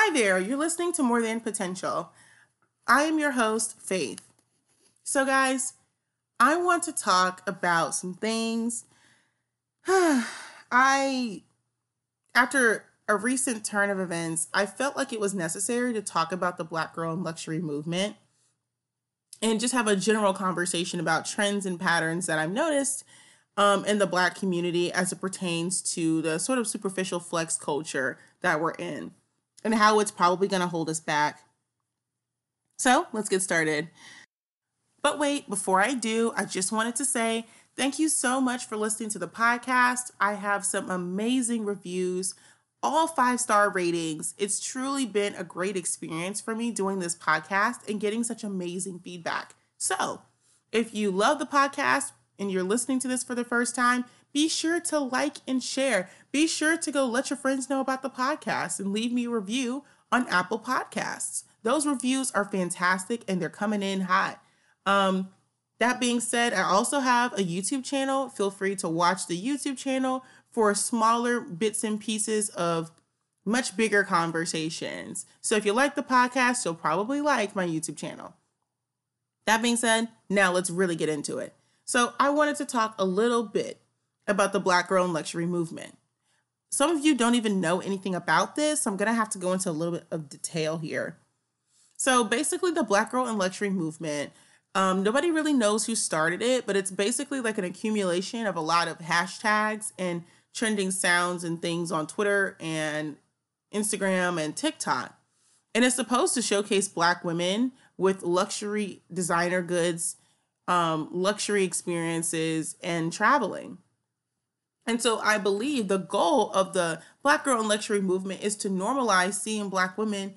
Hi there, you're listening to More Than Potential. I am your host, Faith. So, guys, I want to talk about some things. I, after a recent turn of events, I felt like it was necessary to talk about the Black girl in luxury movement and just have a general conversation about trends and patterns that I've noticed um, in the Black community as it pertains to the sort of superficial flex culture that we're in and how it's probably going to hold us back. So let's get started. But wait, before I do, I just wanted to say Thank you so much for listening to the podcast. I have some amazing reviews, all five star ratings. It's truly been a great experience for me doing this podcast and getting such amazing feedback. So, if you love the podcast and you're listening to this for the first time, be sure to like and share. Be sure to go let your friends know about the podcast and leave me a review on Apple Podcasts. Those reviews are fantastic and they're coming in hot. Um, that being said, I also have a YouTube channel. Feel free to watch the YouTube channel for smaller bits and pieces of much bigger conversations. So if you like the podcast, you'll probably like my YouTube channel. That being said, now let's really get into it. So I wanted to talk a little bit about the Black Girl in Luxury movement. Some of you don't even know anything about this, so I'm to have to go into a little bit of detail here. So basically, the Black Girl in Luxury movement um, nobody really knows who started it, but it's basically like an accumulation of a lot of hashtags and trending sounds and things on Twitter and Instagram and TikTok. And it's supposed to showcase Black women with luxury designer goods, um, luxury experiences, and traveling. And so I believe the goal of the Black Girl in Luxury movement is to normalize seeing Black women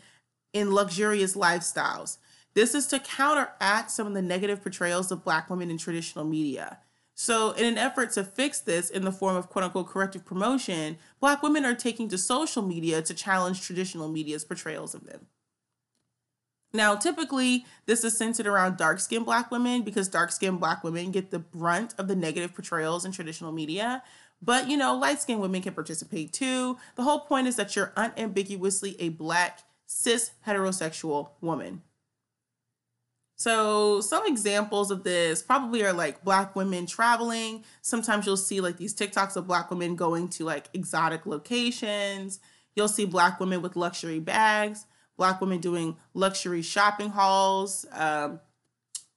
in luxurious lifestyles. This is to counteract some of the negative portrayals of Black women in traditional media. So, in an effort to fix this in the form of quote unquote corrective promotion, Black women are taking to social media to challenge traditional media's portrayals of them. Now, typically, this is centered around dark skinned Black women because dark skinned Black women get the brunt of the negative portrayals in traditional media. But, you know, light skinned women can participate too. The whole point is that you're unambiguously a Black, cis, heterosexual woman. So, some examples of this probably are like black women traveling. Sometimes you'll see like these TikToks of black women going to like exotic locations. You'll see black women with luxury bags, black women doing luxury shopping hauls. Um,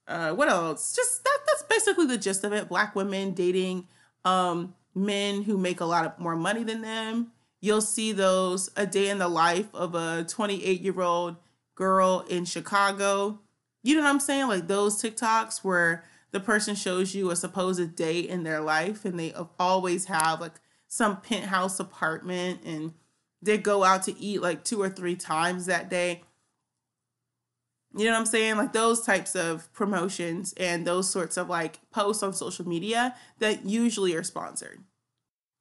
uh, what else? Just that, that's basically the gist of it. Black women dating um, men who make a lot of more money than them. You'll see those a day in the life of a 28 year old girl in Chicago you know what I'm saying? Like those TikToks where the person shows you a supposed day in their life and they always have like some penthouse apartment and they go out to eat like two or three times that day. You know what I'm saying? Like those types of promotions and those sorts of like posts on social media that usually are sponsored.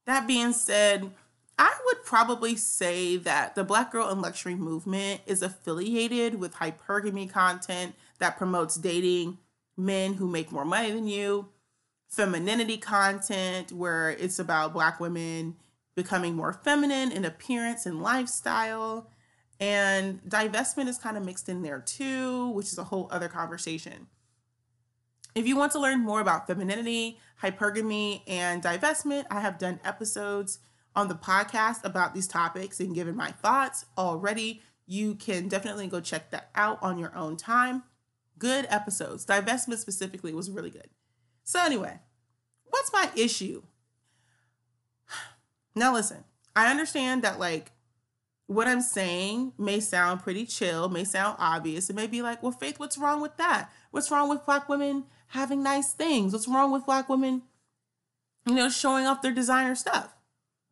That being said, I would probably say that the Black Girl in Luxury movement is affiliated with hypergamy content that promotes dating men who make more money than you, femininity content where it's about Black women becoming more feminine in appearance and lifestyle. And divestment is kind of mixed in there too, which is a whole other conversation. If you want to learn more about femininity, hypergamy, and divestment, I have done episodes on the podcast about these topics and given my thoughts already. You can definitely go check that out on your own time. Good episodes. Divestment specifically was really good. So, anyway, what's my issue? Now, listen, I understand that, like, what I'm saying may sound pretty chill, may sound obvious. It may be like, well, Faith, what's wrong with that? What's wrong with Black women having nice things? What's wrong with Black women, you know, showing off their designer stuff?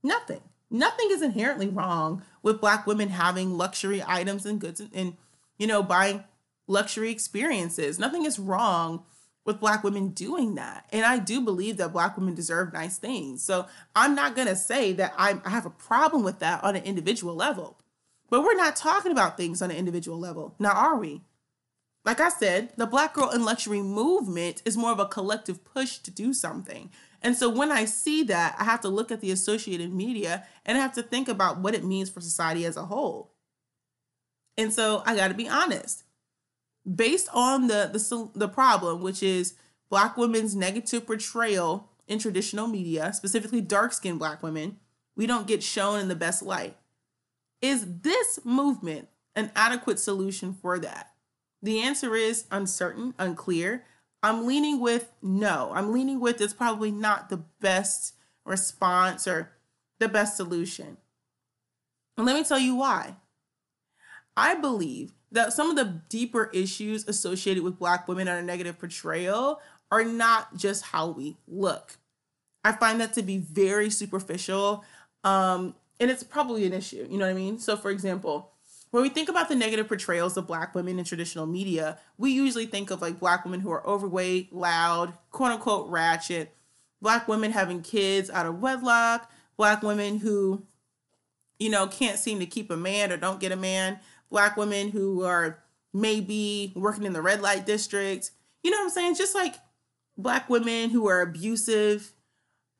Nothing. Nothing is inherently wrong with black women having luxury items and goods and, and you know, buying luxury experiences. Nothing is wrong with black women doing that. And I do believe that black women deserve nice things. So I'm not going to say that I, I have a problem with that on an individual level. But we're not talking about things on an individual level. Now, are we? Like I said, the Black Girl in Luxury movement is more of a collective push to do something. And so when I see that, I have to look at the associated media and I have to think about what it means for society as a whole. And so I got to be honest based on the the the problem, which is black women's negative portrayal in traditional media, specifically dark-skinned black women, we don't get shown in the best light. Is this movement an adequate solution for that? The answer is uncertain, unclear. I'm leaning with no. I'm leaning with it's probably not the best response or the best solution. And let me tell you why. I believe that some of the deeper issues associated with Black women and a negative portrayal are not just how we look. I find that to be very superficial. Um, and it's probably an issue. You know what I mean? So, for example, when we think about the negative portrayals of Black women in traditional media, we usually think of like Black women who are overweight, loud, quote unquote ratchet, Black women having kids out of wedlock, Black women who, you know, can't seem to keep a man or don't get a man, black women who are maybe working in the red light district. You know what I'm saying? Just like black women who are abusive.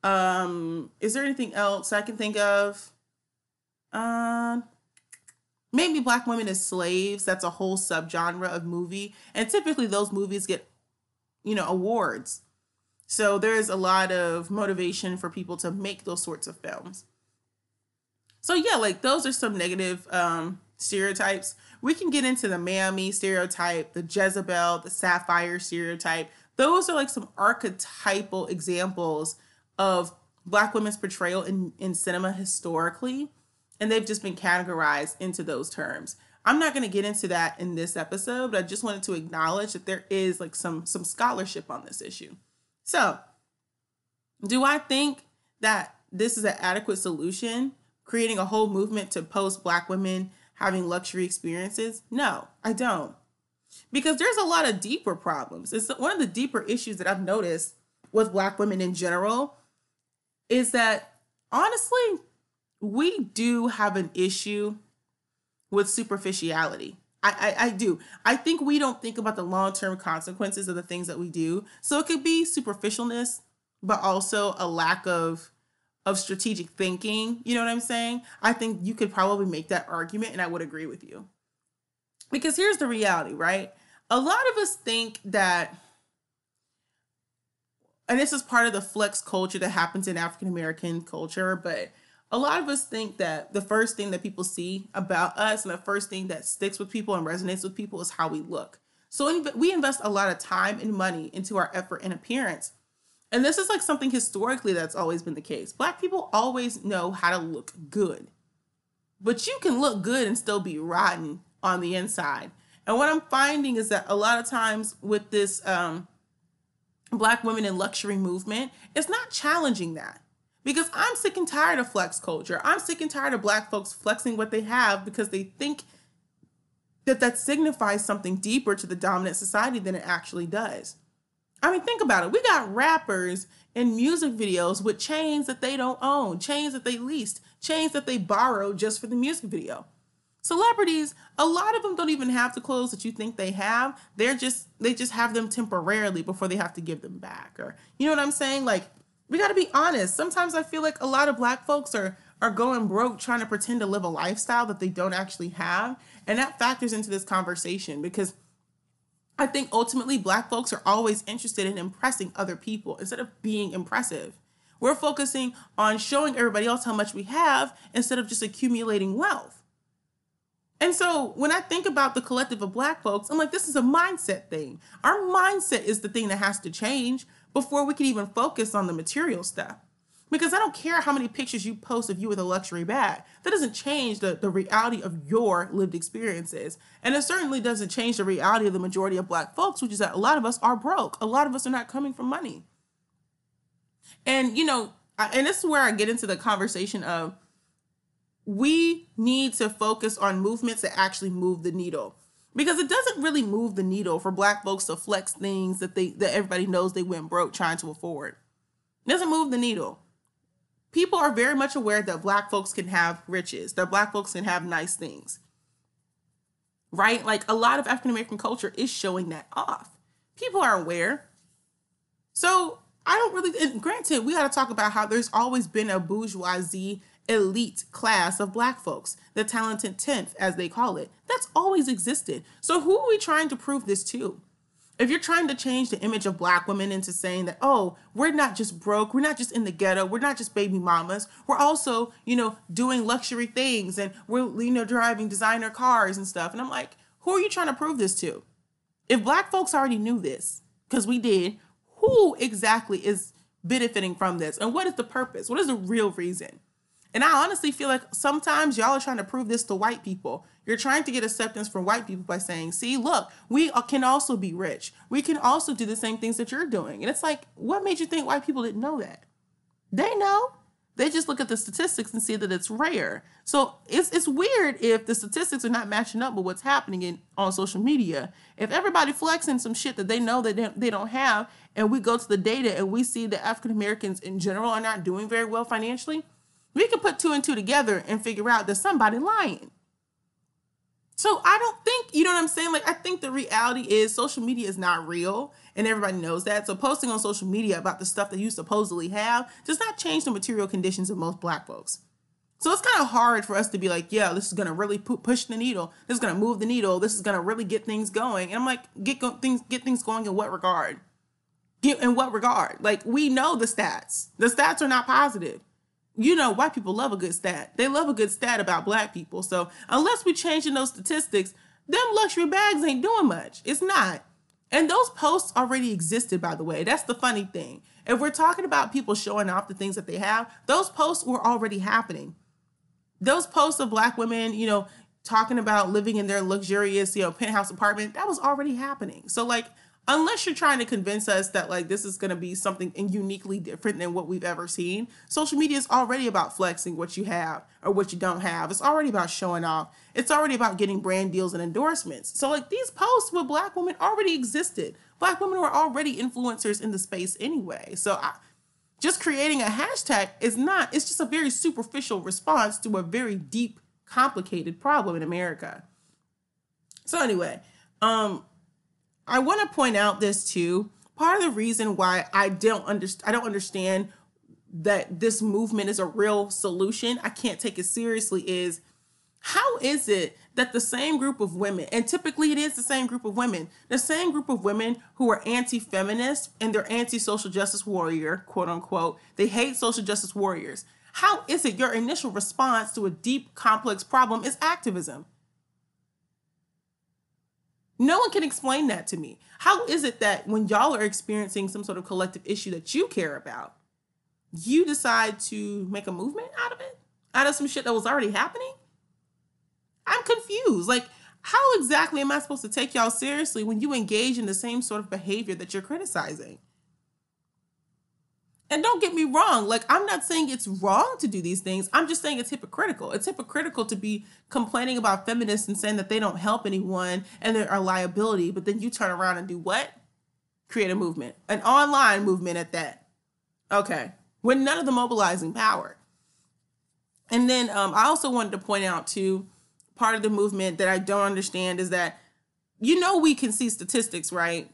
Um, is there anything else I can think of? Um, maybe black women as slaves. That's a whole subgenre of movie, and typically those movies get, you know, awards. So there's a lot of motivation for people to make those sorts of films. So yeah, like those are some negative um, stereotypes. We can get into the Mammy stereotype, the Jezebel, the Sapphire stereotype. Those are like some archetypal examples of Black women's portrayal in, in cinema historically, and they've just been categorized into those terms. I'm not going to get into that in this episode, but I just wanted to acknowledge that there is like some some scholarship on this issue. So, do I think that this is an adequate solution? Creating a whole movement to post Black women having luxury experiences? No, I don't. Because there's a lot of deeper problems. It's one of the deeper issues that I've noticed with Black women in general is that honestly, we do have an issue with superficiality. I, I, I, do. I think we don't think about the long term consequences of the things that we do. So it could be superficialness, but also a lack of of strategic thinking. You know what I'm saying? I think you could probably make that argument, and I would agree with you. Because here's the reality, right? A lot of us think that, and this is part of the flex culture that happens in African American culture, but a lot of us think that the first thing that people see about us and the first thing that sticks with people and resonates with people is how we look. So we invest a lot of time and money into our effort and appearance and this is like something historically that's always been the case. Black people always know how to look good. But you can look good and still be rotten on the inside. And what I'm finding is that a lot of times with this um, Black women in luxury movement, it's not challenging that. Because I'm sick and tired of flex culture. I'm sick and tired of Black folks flexing what they have because they think that that signifies something deeper to the dominant society than it actually does. I mean, think about it. We got rappers in music videos with chains that they don't own, chains that they leased, chains that they borrowed just for the music video. Celebrities, a lot of them don't even have the clothes that you think they have. They're just they just have them temporarily before they have to give them back. Or you know what I'm saying? Like we got to be honest. Sometimes I feel like a lot of black folks are are going broke trying to pretend to live a lifestyle that they don't actually have, and that factors into this conversation because I think ultimately black folks are always interested in impressing other people instead of being impressive. We're focusing on showing everybody else how much we have instead of just accumulating wealth. And so when I think about the collective of black folks, I'm like, this is a mindset thing. Our mindset is the thing that has to change before we can even focus on the material stuff. Because I don't care how many pictures you post of you with a luxury bag. That doesn't change the, the reality of your lived experiences. And it certainly doesn't change the reality of the majority of black folks, which is that a lot of us are broke. A lot of us are not coming from money. And, you know, and this is where I get into the conversation of we need to focus on movements that actually move the needle because it doesn't really move the needle for black folks to flex things that they that everybody knows they went broke trying to afford. It doesn't move the needle. People are very much aware that black folks can have riches, that black folks can have nice things. Right? Like a lot of African American culture is showing that off. People are aware. So I don't really granted, we gotta talk about how there's always been a bourgeoisie elite class of black folks, the talented 10th, as they call it. That's always existed. So, who are we trying to prove this to? If you're trying to change the image of black women into saying that, oh, we're not just broke, we're not just in the ghetto, we're not just baby mamas, we're also, you know, doing luxury things and we're, you know, driving designer cars and stuff. And I'm like, who are you trying to prove this to? If black folks already knew this, because we did, who exactly is benefiting from this? And what is the purpose? What is the real reason? And I honestly feel like sometimes y'all are trying to prove this to white people. You're trying to get acceptance from white people by saying, see, look, we can also be rich. We can also do the same things that you're doing. And it's like, what made you think white people didn't know that? They know. They just look at the statistics and see that it's rare. So it's it's weird if the statistics are not matching up with what's happening in on social media. If everybody flexing some shit that they know that they, they don't have, and we go to the data and we see that African Americans in general are not doing very well financially, we can put two and two together and figure out that somebody lying. So I don't think, you know what I'm saying? Like, I think the reality is social media is not real and everybody knows that. So posting on social media about the stuff that you supposedly have does not change the material conditions of most black folks. So it's kind of hard for us to be like, yeah, this is going to really push the needle. This is going to move the needle. This is going to really get things going. And I'm like, get go- things get things going in what regard? Get in what regard? Like we know the stats. The stats are not positive you know, white people love a good stat. They love a good stat about black people. So unless we're changing those statistics, them luxury bags ain't doing much. It's not. And those posts already existed, by the way. That's the funny thing. If we're talking about people showing off the things that they have, those posts were already happening. Those posts of black women, you know, talking about living in their luxurious, you know, penthouse apartment, that was already happening. So like unless you're trying to convince us that like this is going to be something uniquely different than what we've ever seen social media is already about flexing what you have or what you don't have. It's already about showing off. It's already about getting brand deals and endorsements. So like these posts with black women already existed. Black women were already influencers in the space anyway. So I, just creating a hashtag is not it's just a very superficial response to a very deep complicated problem in america. So anyway um I want to point out this too. Part of the reason why I don't understand I don't understand that this movement is a real solution, I can't take it seriously is how is it that the same group of women, and typically it is the same group of women, the same group of women who are anti feminist and they're anti social justice warrior, quote unquote, they hate social justice warriors. How is it your initial response to a deep, complex problem is activism? No one can explain that to me. How is it that when y'all are experiencing some sort of collective issue that you care about, you decide to make a movement out of it? Out of some shit that was already happening? I'm confused. Like, how exactly am I supposed to take y'all seriously when you engage in the same sort of behavior that you're criticizing? And don't get me wrong, like I'm not saying it's wrong to do these things. I'm just saying it's hypocritical. It's hypocritical to be complaining about feminists and saying that they don't help anyone and they're a liability, but then you turn around and do what? Create a movement, an online movement at that. Okay, with none of the mobilizing power. And then um, I also wanted to point out too, part of the movement that I don't understand is that, you know, we can see statistics, right?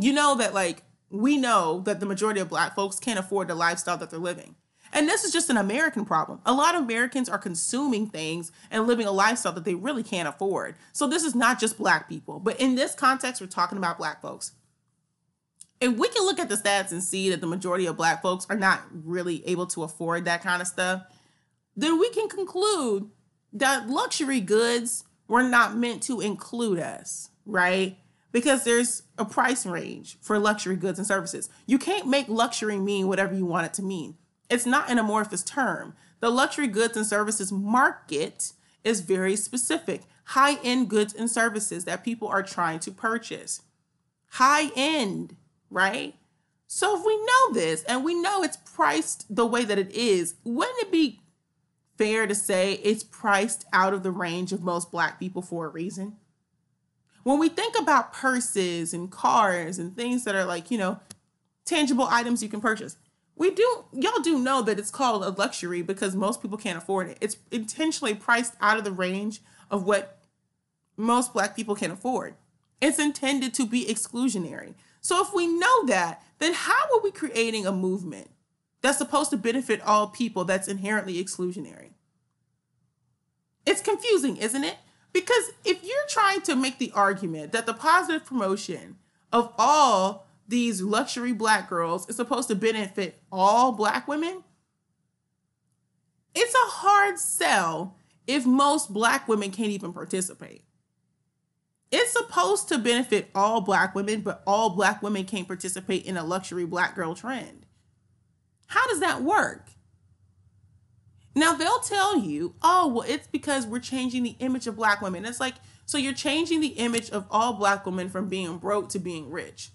You know that like we know that the majority of black folks can't afford the lifestyle that they're living. And this is just an American problem. A lot of Americans are consuming things and living a lifestyle that they really can't afford. So this is not just black people, but in this context, we're talking about black folks. And we can look at the stats and see that the majority of black folks are not really able to afford that kind of stuff. Then we can conclude that luxury goods were not meant to include us, right? Because there's a price range for luxury goods and services. You can't make luxury mean whatever you want it to mean. It's not an amorphous term. The luxury goods and services market is very specific. High end goods and services that people are trying to purchase. High end, right? So if we know this and we know it's priced the way that it is, wouldn't it be fair to say it's priced out of the range of most black people for a reason? When we think about purses and cars and things that are like, you know, tangible items you can purchase, we do y'all do know that it's called a luxury because most people can't afford it. It's intentionally priced out of the range of what most black people can afford. It's intended to be exclusionary. So if we know that, then how are we creating a movement that's supposed to benefit all people that's inherently exclusionary? It's confusing, isn't it? Because if you're trying to make the argument that the positive promotion of all these luxury black girls is supposed to benefit all black women, it's a hard sell if most black women can't even participate. It's supposed to benefit all black women, but all black women can't participate in a luxury black girl trend. How does that work? Now they'll tell you, oh, well, it's because we're changing the image of black women. It's like, so you're changing the image of all black women from being broke to being rich.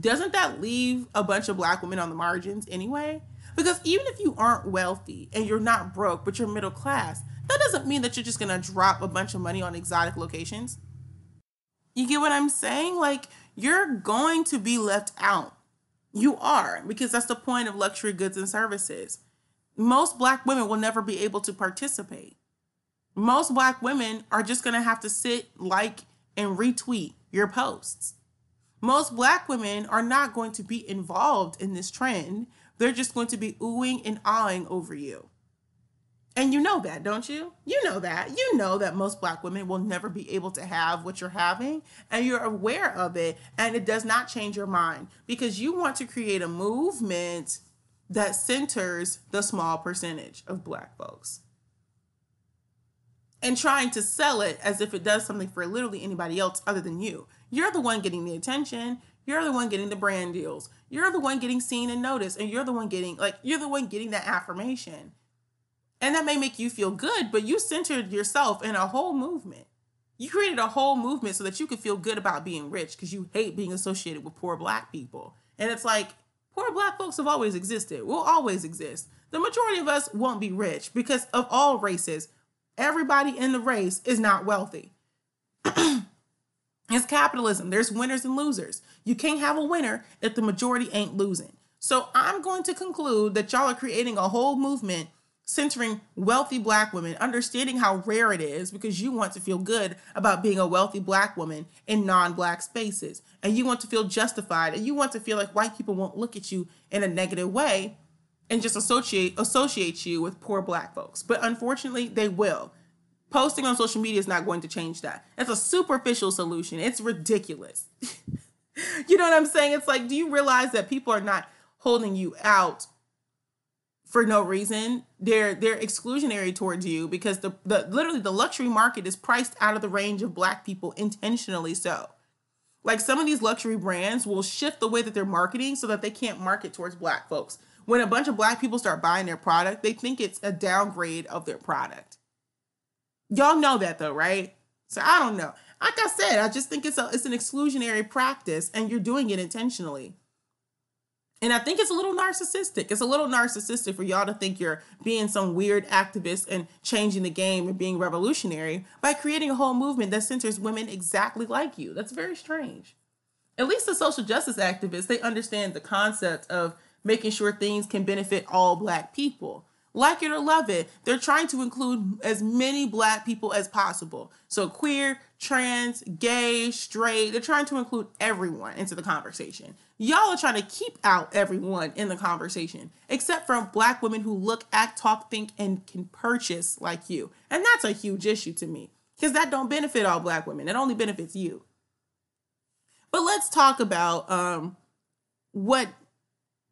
Doesn't that leave a bunch of black women on the margins anyway? Because even if you aren't wealthy and you're not broke, but you're middle class, that doesn't mean that you're just gonna drop a bunch of money on exotic locations. You get what I'm saying? Like, you're going to be left out. You are, because that's the point of luxury goods and services. Most black women will never be able to participate. Most black women are just gonna have to sit, like, and retweet your posts. Most black women are not going to be involved in this trend. They're just going to be oohing and awing over you. And you know that, don't you? You know that. You know that most black women will never be able to have what you're having, and you're aware of it, and it does not change your mind because you want to create a movement that centers the small percentage of black folks. And trying to sell it as if it does something for literally anybody else other than you. You're the one getting the attention. You're the one getting the brand deals. You're the one getting seen and noticed. And you're the one getting, like, you're the one getting that affirmation. And that may make you feel good, but you centered yourself in a whole movement. You created a whole movement so that you could feel good about being rich because you hate being associated with poor black people. And it's like, poor black folks have always existed, will always exist. The majority of us won't be rich because of all races. Everybody in the race is not wealthy. it's capitalism. There's winners and losers. You can't have a winner if the majority ain't losing. So I'm going to conclude that y'all are creating a whole movement centering wealthy black women, understanding how rare it is because you want to feel good about being a wealthy black woman in non black spaces. And you want to feel justified and you want to feel like white people won't look at you in a negative way and just associate associate you with poor black folks. But unfortunately, they will. Posting on social media is not going to change that. It's a superficial solution. It's ridiculous. you know what I'm saying? It's like, do you realize that people are not holding you out for no reason. They're they're exclusionary towards you because the, the literally the luxury market is priced out of the range of black people intentionally so. Like some of these luxury brands will shift the way that they're marketing so that they can't market towards black folks. When a bunch of black people start buying their product, they think it's a downgrade of their product. Y'all know that though, right? So I don't know. Like I said, I just think it's a it's an exclusionary practice and you're doing it intentionally. And I think it's a little narcissistic. It's a little narcissistic for y'all to think you're being some weird activist and changing the game and being revolutionary by creating a whole movement that centers women exactly like you. That's very strange. At least the social justice activists, they understand the concept of making sure things can benefit all black people. Like it or love it, they're trying to include as many black people as possible. So queer, trans, gay, straight, they're trying to include everyone into the conversation. Y'all are trying to keep out everyone in the conversation, except for black women who look, act, talk, think, and can purchase like you. And that's a huge issue to me because that don't benefit all black women. It only benefits you. But let's talk about um, what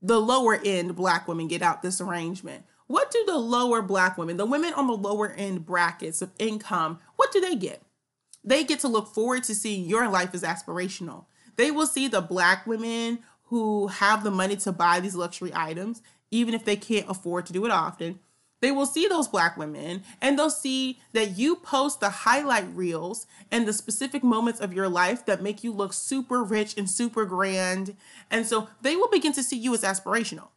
the lower end black women get out this arrangement. What do the lower black women, the women on the lower end brackets of income, what do they get? They get to look forward to seeing your life as aspirational. They will see the black women who have the money to buy these luxury items, even if they can't afford to do it often. They will see those black women and they'll see that you post the highlight reels and the specific moments of your life that make you look super rich and super grand. And so they will begin to see you as aspirational.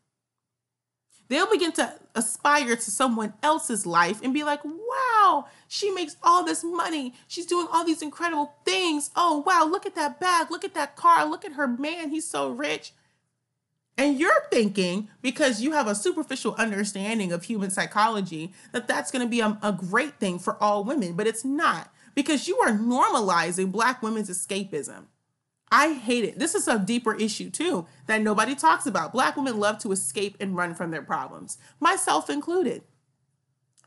They'll begin to aspire to someone else's life and be like, wow, she makes all this money. She's doing all these incredible things. Oh, wow, look at that bag. Look at that car. Look at her man. He's so rich. And you're thinking, because you have a superficial understanding of human psychology, that that's going to be a, a, great thing for all women, but it's not because you are normalizing Black women's escapism. I hate it. This is a deeper issue too that nobody talks about. Black women love to escape and run from their problems, myself included.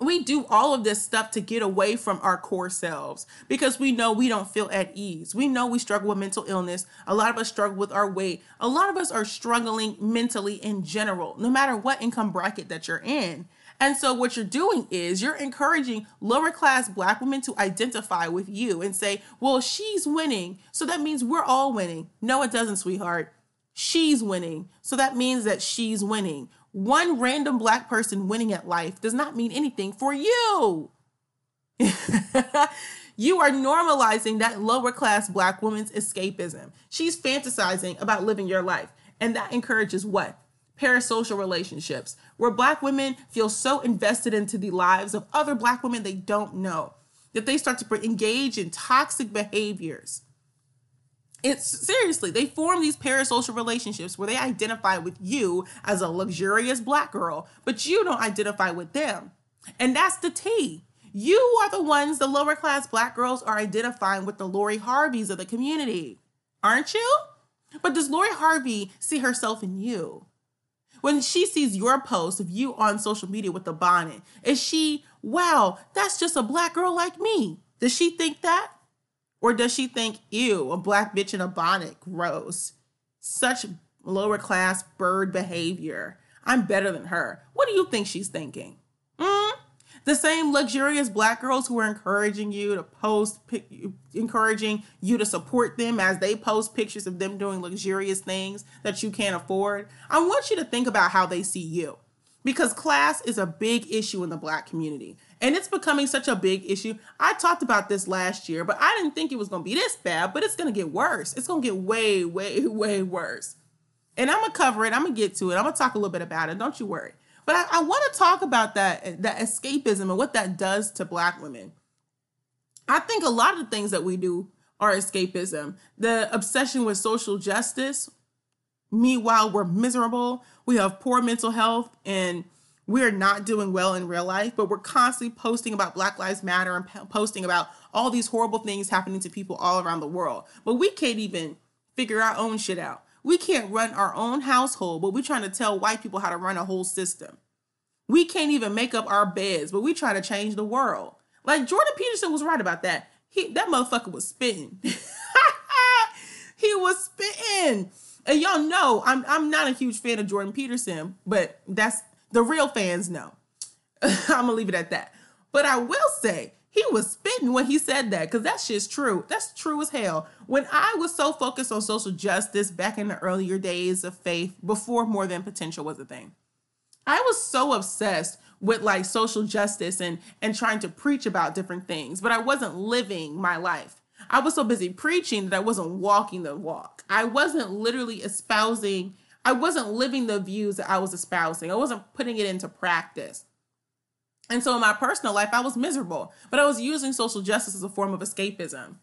We do all of this stuff to get away from our core selves because we know we don't feel at ease. We know we struggle with mental illness. A lot of us struggle with our weight. A lot of us are struggling mentally in general, no matter what income bracket that you're in. And so, what you're doing is you're encouraging lower class black women to identify with you and say, well, she's winning. So that means we're all winning. No, it doesn't, sweetheart. She's winning. So that means that she's winning. One random black person winning at life does not mean anything for you. you are normalizing that lower class black woman's escapism. She's fantasizing about living your life. And that encourages what? Parasocial relationships where black women feel so invested into the lives of other black women they don't know that they start to engage in toxic behaviors. It's seriously, they form these parasocial relationships where they identify with you as a luxurious black girl, but you don't identify with them. And that's the T. You are the ones, the lower class black girls are identifying with the Lori Harveys of the community, aren't you? But does Lori Harvey see herself in you? When she sees your post of you on social media with the bonnet, is she, wow, that's just a black girl like me? Does she think that? Or does she think, ew, a black bitch in a bonnet, gross? Such lower class bird behavior. I'm better than her. What do you think she's thinking? The same luxurious black girls who are encouraging you to post, encouraging you to support them as they post pictures of them doing luxurious things that you can't afford. I want you to think about how they see you because class is a big issue in the black community and it's becoming such a big issue. I talked about this last year, but I didn't think it was going to be this bad, but it's going to get worse. It's going to get way, way, way worse. And I'm going to cover it. I'm going to get to it. I'm going to talk a little bit about it. Don't you worry. But I, I want to talk about that eh, that escapism and what that does to black women. I think a lot of the things that we do are escapism. The obsession with social justice. Meanwhile, we're miserable. We have poor mental health and we're not doing well in real life, but we're constantly posting about Black Lives Matter and posting about all these horrible things happening to people all around the world. But we can't even figure our own shit out. We can't run our own household, but we're trying to tell white people how to run a whole system. We can't even make up our beds, but we try to change the world. Like Jordan Peterson was right about that. He that motherfucker was spitting. he was spitting. And y'all know I'm I'm not a huge fan of Jordan Peterson, but that's the real fans know. I'm gonna leave it at that. But I will say he was spitting when he said that because that shit's true. That's true as hell. When I was so focused on social justice back in the earlier days of faith, before more than potential was a thing, I was so obsessed with like social justice and and trying to preach about different things, but I wasn't living my life. I was so busy preaching that I wasn't walking the walk. I wasn't literally espousing, I wasn't living the views that I was espousing. I wasn't putting it into practice. And so in my personal life, I was miserable, but I was using social justice as a form of escapism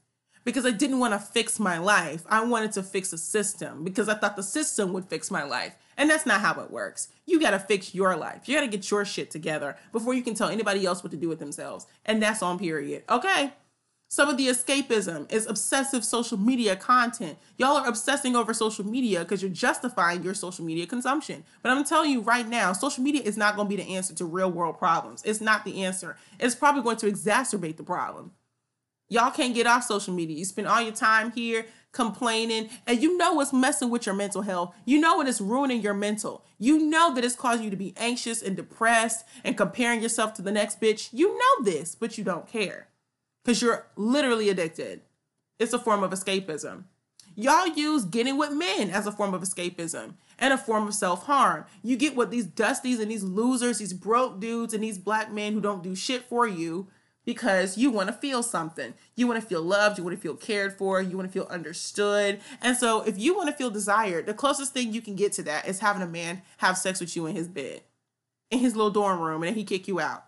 because I didn't want to fix my life. I wanted to fix a system because I thought the system would fix my life. And that's not how it works. You got to fix your life. You got to get your shit together before you can tell anybody else what to do with themselves. And that's on period. Okay. Some of the escapism is obsessive social media content. Y'all are obsessing over social media because you're justifying your social media consumption. But I'm telling you right now, social media is not going to be the answer to real world problems. It's not the answer. It's probably going to exacerbate the problem. Y'all can't get off social media. You spend all your time here complaining, and you know it's messing with your mental health. You know it is ruining your mental. You know that it's causing you to be anxious and depressed and comparing yourself to the next bitch. You know this, but you don't care because you're literally addicted. It's a form of escapism. Y'all use getting with men as a form of escapism and a form of self harm. You get what these dusties and these losers, these broke dudes, and these black men who don't do shit for you because you want to feel something. You want to feel loved, you want to feel cared for, you want to feel understood. And so, if you want to feel desired, the closest thing you can get to that is having a man have sex with you in his bed. in his little dorm room and then he kick you out.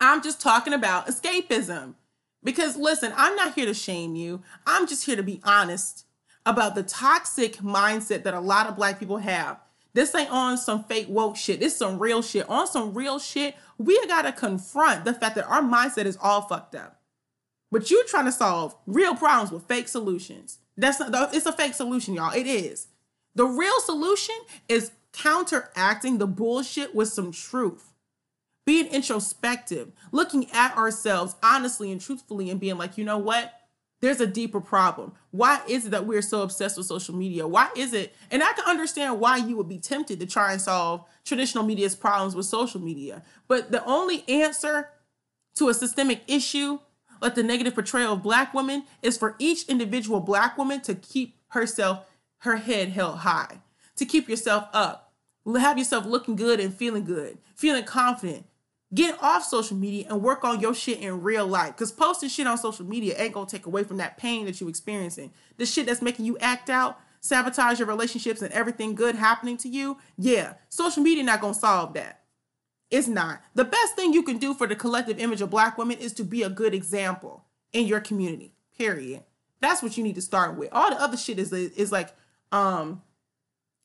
I'm just talking about escapism. Because listen, I'm not here to shame you. I'm just here to be honest about the toxic mindset that a lot of black people have. This ain't on some fake woke shit. This is some real shit. On some real shit, we gotta confront the fact that our mindset is all fucked up. But you trying to solve real problems with fake solutions. That's not, it's a fake solution, y'all. It is. The real solution is counteracting the bullshit with some truth. Being introspective, looking at ourselves honestly and truthfully, and being like, you know what? There's a deeper problem. Why is it that we're so obsessed with social media? Why is it? And I can understand why you would be tempted to try and solve traditional media's problems with social media. But the only answer to a systemic issue like the negative portrayal of black women is for each individual black woman to keep herself her head held high to keep yourself up have yourself looking good and feeling good feeling confident get off social media and work on your shit in real life because posting shit on social media ain't gonna take away from that pain that you're experiencing the shit that's making you act out sabotage your relationships and everything good happening to you yeah social media not gonna solve that it's not. The best thing you can do for the collective image of black women is to be a good example in your community. Period. That's what you need to start with. All the other shit is is like um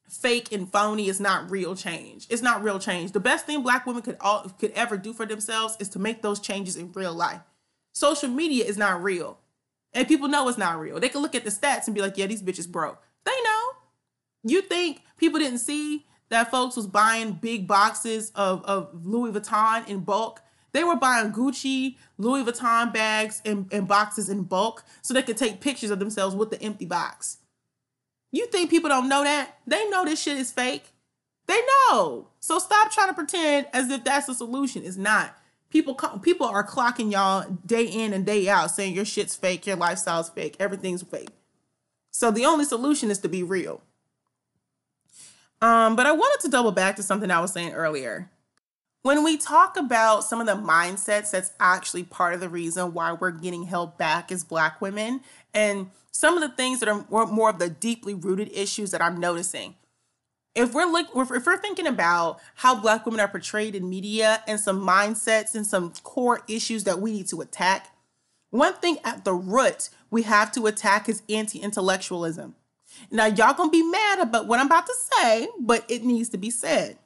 fake and phony is not real change. It's not real change. The best thing black women could all could ever do for themselves is to make those changes in real life. Social media is not real. And people know it's not real. They can look at the stats and be like, yeah, these bitches broke. They know. You think people didn't see that folks was buying big boxes of, of Louis Vuitton in bulk. They were buying Gucci, Louis Vuitton bags and, and boxes in bulk so they could take pictures of themselves with the empty box. You think people don't know that? They know this shit is fake. They know. So stop trying to pretend as if that's the solution. It's not. People people are clocking y'all day in and day out saying your shit's fake, your lifestyle's fake, everything's fake. So the only solution is to be real. Um, but I wanted to double back to something I was saying earlier. When we talk about some of the mindsets that's actually part of the reason why we're getting held back as Black women, and some of the things that are more, more of the deeply rooted issues that I'm noticing. If we're look, if we're thinking about how Black women are portrayed in media and some mindsets and some core issues that we need to attack, one thing at the root we have to attack is anti-intellectualism. Now, y'all gonna be mad about what I'm about to say, but it needs to be said.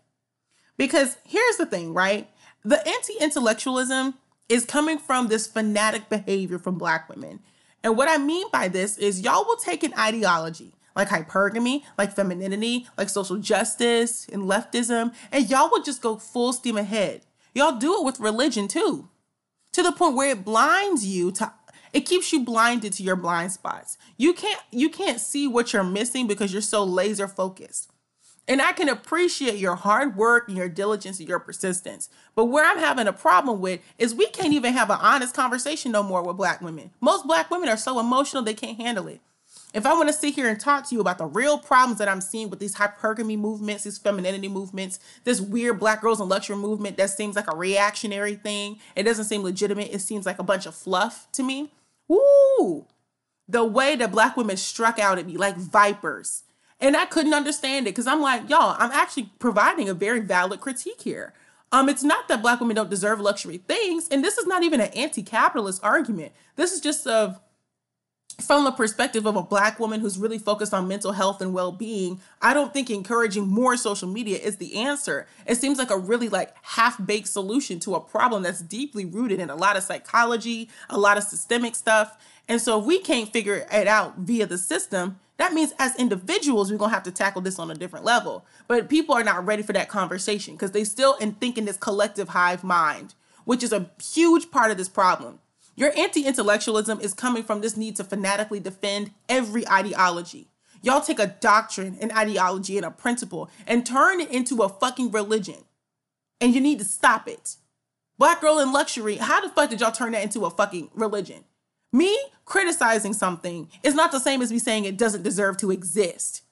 Because here's the thing, right? The anti intellectualism is coming from this fanatic behavior from Black women. And what I mean by this is y'all will take an ideology like hypergamy, like femininity, like social justice and leftism, and y'all will just go full steam ahead. Y'all do it with religion too, to the point where it blinds you to it keeps you blinded to your blind spots. You can't you can't see what you're missing because you're so laser focused. And I can appreciate your hard work and your diligence and your persistence. But where I'm having a problem with is we can't even have an honest conversation no more with black women. Most black women are so emotional they can't handle it. If I want to sit here and talk to you about the real problems that I'm seeing with these hypergamy movements, these femininity movements, this weird black girls in luxury movement that seems like a reactionary thing, it doesn't seem legitimate. It seems like a bunch of fluff to me. Woo! The way that black women struck out at me like vipers. And I couldn't understand it because I'm like, y'all, I'm actually providing a very valid critique here. Um, it's not that black women don't deserve luxury things, and this is not even an anti-capitalist argument. This is just of from the perspective of a black woman who's really focused on mental health and well-being i don't think encouraging more social media is the answer it seems like a really like half-baked solution to a problem that's deeply rooted in a lot of psychology a lot of systemic stuff and so if we can't figure it out via the system that means as individuals we're to have to tackle this on a different level but people are not ready for that conversation because they still in thinking this collective hive mind which is a huge part of this problem your anti intellectualism is coming from this need to fanatically defend every ideology. Y'all take a doctrine, an ideology, and a principle and turn it into a fucking religion. And you need to stop it. Black girl in luxury, how the fuck did y'all turn that into a fucking religion? Me criticizing something is not the same as me saying it doesn't deserve to exist.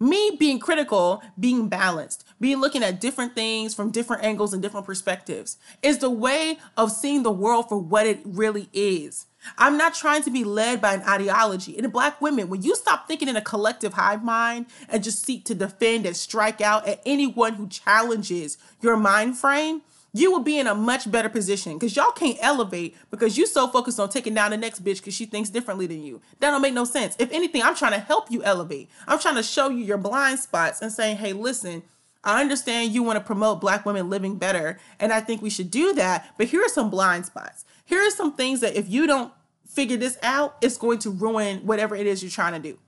Me being critical, being balanced, being looking at different things from different angles and different perspectives is the way of seeing the world for what it really is. I'm not trying to be led by an ideology. And black women, when you stop thinking in a collective hive mind and just seek to defend and strike out at anyone who challenges your mind frame, you will be in a much better position because y'all can't elevate because you so focused on taking down the next bitch because she thinks differently than you. That don't make no sense. If anything, I'm trying to help you elevate. I'm trying to show you your blind spots and saying, hey, listen, I understand you want to promote black women living better, and I think we should do that. But here are some blind spots. Here are some things that if you don't figure this out, it's going to ruin whatever it is you're trying to do.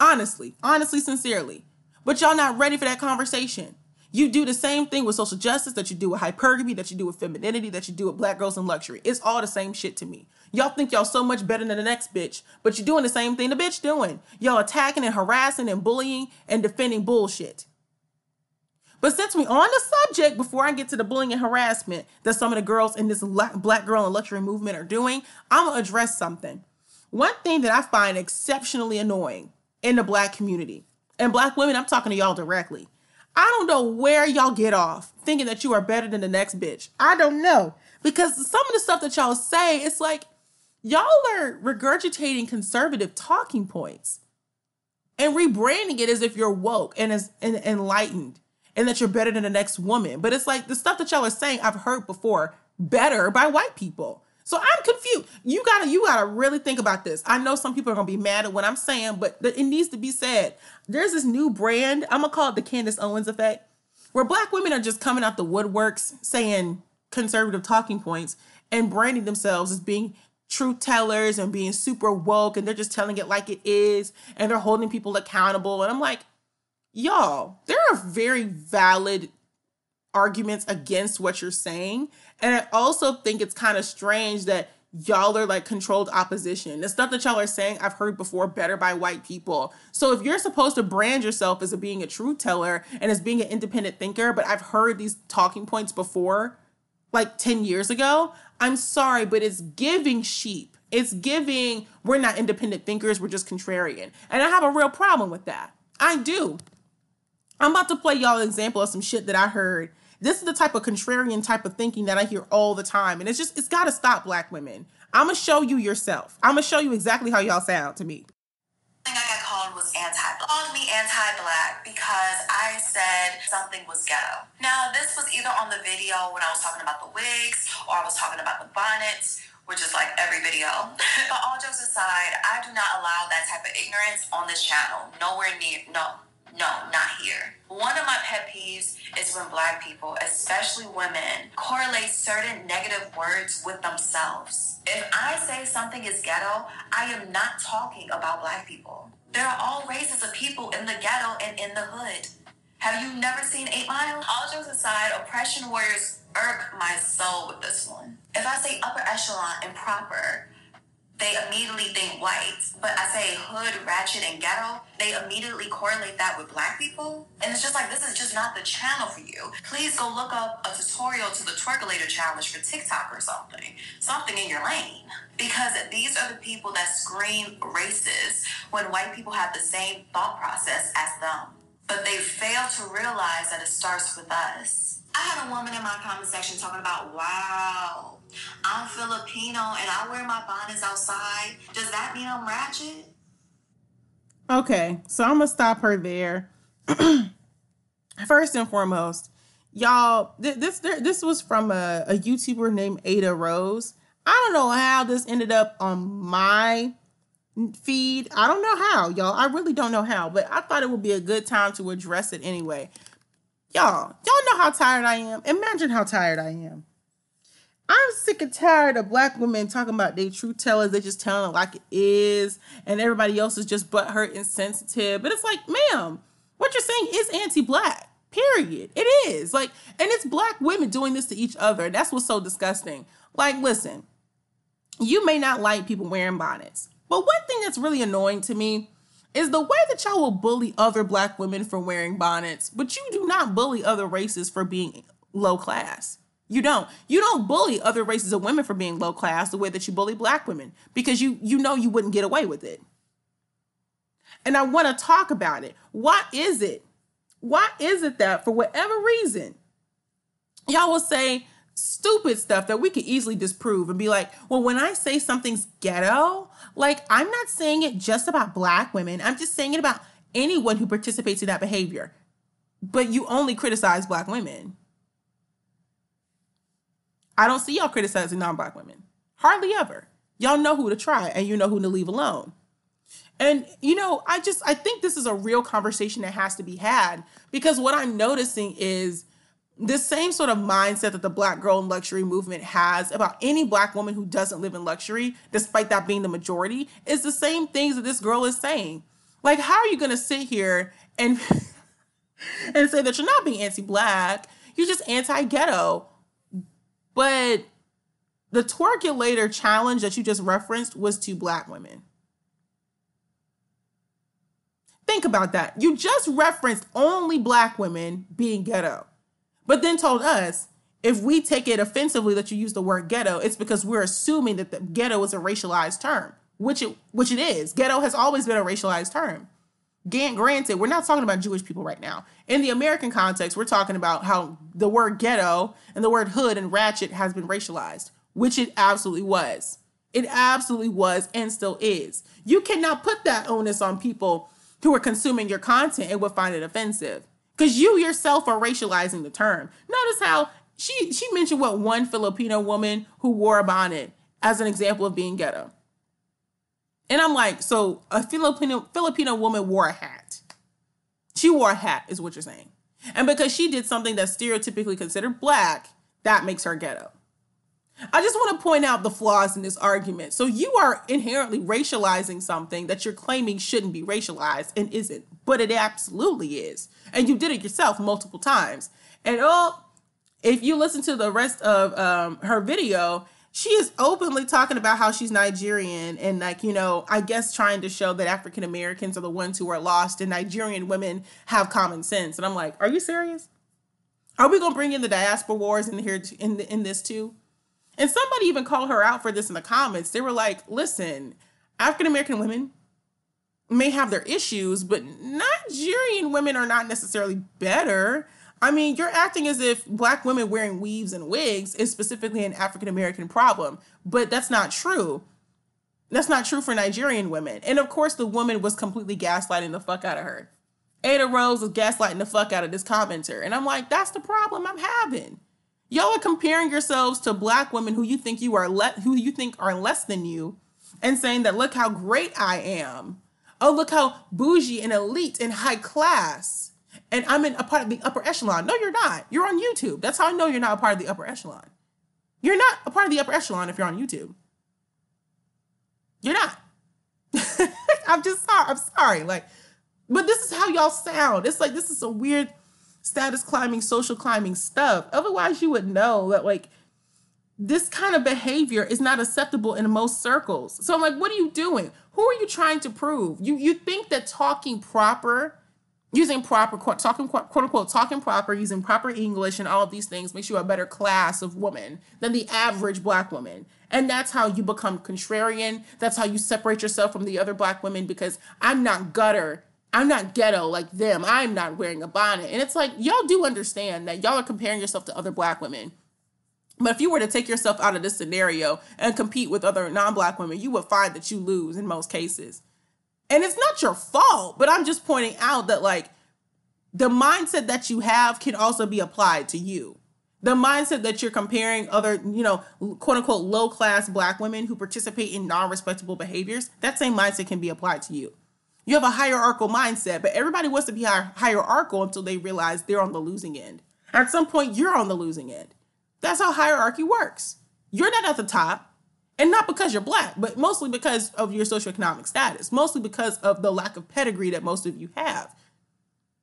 Honestly, honestly, sincerely. But y'all not ready for that conversation. You do the same thing with social justice that you do with hypergamy, that you do with femininity, that you do with black girls in luxury. It's all the same shit to me. Y'all think y'all so much better than the next bitch, but you're doing the same thing the bitch doing. Y'all attacking and harassing and bullying and defending bullshit. But since we on the subject, before I get to the bullying and harassment that some of the girls in this black girl and luxury movement are doing, I'm gonna address something. One thing that I find exceptionally annoying in the black community, and black women, I'm talking to y'all directly, I don't know where y'all get off thinking that you are better than the next bitch. I don't know. Because some of the stuff that y'all say, it's like y'all are regurgitating conservative talking points and rebranding it as if you're woke and as and enlightened and that you're better than the next woman. But it's like the stuff that y'all are saying I've heard before better by white people. So I'm confused. You gotta you gotta really think about this. I know some people are gonna be mad at what I'm saying, but it needs to be said. There's this new brand. I'm gonna call it the Candace Owens effect, where black women are just coming out the woodworks saying conservative talking points and branding themselves as being truth tellers and being super woke, and they're just telling it like it is, and they're holding people accountable. And I'm like, y'all, there are very valid arguments against what you're saying. And I also think it's kind of strange that y'all are like controlled opposition. The stuff that y'all are saying, I've heard before better by white people. So if you're supposed to brand yourself as a, being a truth teller and as being an independent thinker, but I've heard these talking points before, like 10 years ago, I'm sorry, but it's giving sheep. It's giving, we're not independent thinkers, we're just contrarian. And I have a real problem with that. I do. I'm about to play y'all an example of some shit that I heard this is the type of contrarian type of thinking that I hear all the time. And it's just, it's got to stop, black women. I'm going to show you yourself. I'm going to show you exactly how y'all sound to me. I got called was anti called me anti-black because I said something was ghetto. Now this was either on the video when I was talking about the wigs or I was talking about the bonnets, which is like every video. but all jokes aside, I do not allow that type of ignorance on this channel. Nowhere near no. No, not here. One of my pet peeves is when black people, especially women, correlate certain negative words with themselves. If I say something is ghetto, I am not talking about black people. There are all races of people in the ghetto and in the hood. Have you never seen Eight Mile? All jokes aside, oppression warriors irk my soul with this one. If I say upper echelon and proper, they immediately think white. But I say hood, ratchet, and ghetto, they immediately correlate that with black people. And it's just like, this is just not the channel for you. Please go look up a tutorial to the Twerkulator Challenge for TikTok or something. Something in your lane. Because these are the people that scream racist when white people have the same thought process as them. But they fail to realize that it starts with us. I had a woman in my comment section talking about, wow, I'm Filipino and I wear my bonnets outside. Does that mean I'm ratchet? Okay, so I'm gonna stop her there. First and foremost, y'all, th- this this was from a, a YouTuber named Ada Rose. I don't know how this ended up on my feed. I don't know how, y'all. I really don't know how, but I thought it would be a good time to address it anyway. Y'all, y'all know how tired I am. Imagine how tired I am. I'm sick and tired of black women talking about they truth tellers. They just telling it like it is, and everybody else is just butthurt and sensitive. But it's like, ma'am, what you're saying is anti-black. Period. It is like, and it's black women doing this to each other. That's what's so disgusting. Like, listen, you may not like people wearing bonnets, but one thing that's really annoying to me is the way that y'all will bully other black women for wearing bonnets, but you do not bully other races for being low class. You don't. You don't bully other races of women for being low class the way that you bully black women because you you know you wouldn't get away with it. And I want to talk about it. Why is it? Why is it that for whatever reason y'all will say stupid stuff that we could easily disprove and be like, well, when I say something's ghetto, like I'm not saying it just about black women. I'm just saying it about anyone who participates in that behavior. But you only criticize black women. I don't see y'all criticizing non-black women. Hardly ever. Y'all know who to try and you know who to leave alone. And you know, I just I think this is a real conversation that has to be had because what I'm noticing is this same sort of mindset that the black girl in luxury movement has about any black woman who doesn't live in luxury, despite that being the majority, is the same things that this girl is saying. Like, how are you gonna sit here and and say that you're not being anti-black, you're just anti-ghetto? But the twerkulator challenge that you just referenced was to black women. Think about that. You just referenced only black women being ghetto, but then told us if we take it offensively that you use the word ghetto, it's because we're assuming that the ghetto is a racialized term, which it which it is. Ghetto has always been a racialized term. Granted, we're not talking about Jewish people right now. In the American context, we're talking about how the word ghetto and the word hood and ratchet has been racialized, which it absolutely was. It absolutely was and still is. You cannot put that onus on people who are consuming your content and would find it offensive. Because you yourself are racializing the term. Notice how she she mentioned what one Filipino woman who wore a bonnet as an example of being ghetto. And I'm like, so a Filipino Filipino woman wore a hat. She wore a hat, is what you're saying. And because she did something that's stereotypically considered black, that makes her ghetto. I just want to point out the flaws in this argument. So you are inherently racializing something that you're claiming shouldn't be racialized and isn't, but it absolutely is. And you did it yourself multiple times. And oh, if you listen to the rest of um, her video, she is openly talking about how she's Nigerian and like, you know, I guess trying to show that African Americans are the ones who are lost and Nigerian women have common sense. And I'm like, are you serious? Are we going to bring in the diaspora wars in here in in this too? And somebody even called her out for this in the comments. They were like, listen, African American women may have their issues, but Nigerian women are not necessarily better. I mean, you're acting as if black women wearing weaves and wigs is specifically an African American problem, but that's not true. That's not true for Nigerian women. And of course, the woman was completely gaslighting the fuck out of her. Ada Rose was gaslighting the fuck out of this commenter. And I'm like, that's the problem I'm having. Y'all are comparing yourselves to black women who you think you are le- who you think are less than you and saying that look how great I am. Oh, look how bougie and elite and high class. And I'm in a part of the upper echelon. No, you're not. You're on YouTube. That's how I know you're not a part of the upper echelon. You're not a part of the upper echelon if you're on YouTube. You're not. I'm just sorry. I'm sorry. Like, but this is how y'all sound. It's like this is a weird status climbing, social climbing stuff. Otherwise, you would know that like this kind of behavior is not acceptable in most circles. So I'm like, what are you doing? Who are you trying to prove? You you think that talking proper, using proper talking quote unquote talking proper, using proper English and all of these things makes you a better class of woman than the average black woman. And that's how you become contrarian. That's how you separate yourself from the other black women because I'm not gutter I'm not ghetto like them. I'm not wearing a bonnet. And it's like, y'all do understand that y'all are comparing yourself to other black women. But if you were to take yourself out of this scenario and compete with other non black women, you would find that you lose in most cases. And it's not your fault, but I'm just pointing out that, like, the mindset that you have can also be applied to you. The mindset that you're comparing other, you know, quote unquote, low class black women who participate in non respectable behaviors, that same mindset can be applied to you. You have a hierarchical mindset, but everybody wants to be hierarchical until they realize they're on the losing end. At some point, you're on the losing end. That's how hierarchy works. You're not at the top, and not because you're black, but mostly because of your socioeconomic status, mostly because of the lack of pedigree that most of you have.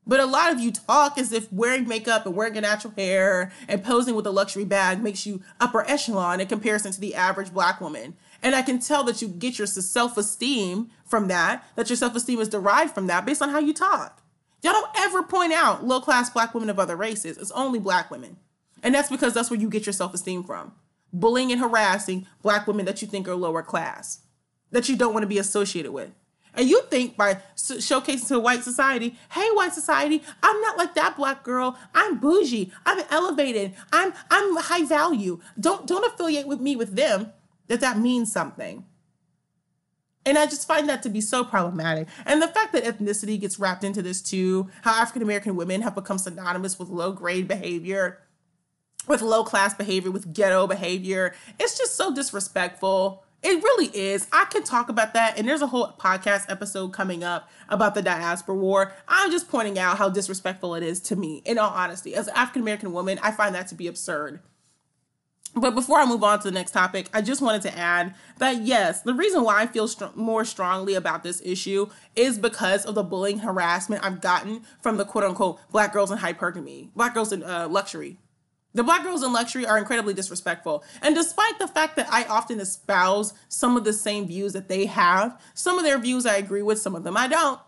But a lot of you talk as if wearing makeup and wearing a natural hair and posing with a luxury bag makes you upper echelon in comparison to the average black woman. And I can tell that you get your self esteem from that, that your self esteem is derived from that based on how you talk. Y'all don't ever point out low class black women of other races. It's only black women. And that's because that's where you get your self esteem from. Bullying and harassing black women that you think are lower class, that you don't want to be associated with. And you think by showcasing to white society, hey, white society, I'm not like that black girl. I'm bougie. I'm elevated. I'm I'm high value. Don't don't affiliate with me with them. That that means something. And I just find that to be so problematic. And the fact that ethnicity gets wrapped into this too, how African American women have become synonymous with low grade behavior, with low class behavior, with ghetto behavior, it's just so disrespectful. It really is. I can talk about that. And there's a whole podcast episode coming up about the diaspora war. I'm just pointing out how disrespectful it is to me, in all honesty. As an African American woman, I find that to be absurd. But before I move on to the next topic, I just wanted to add that yes, the reason why I feel more strongly about this issue is because of the bullying harassment I've gotten from the quote unquote black girls in hypergamy, black girls in uh, luxury. The black girls in luxury are incredibly disrespectful. And despite the fact that I often espouse some of the same views that they have, some of their views I agree with, some of them I don't.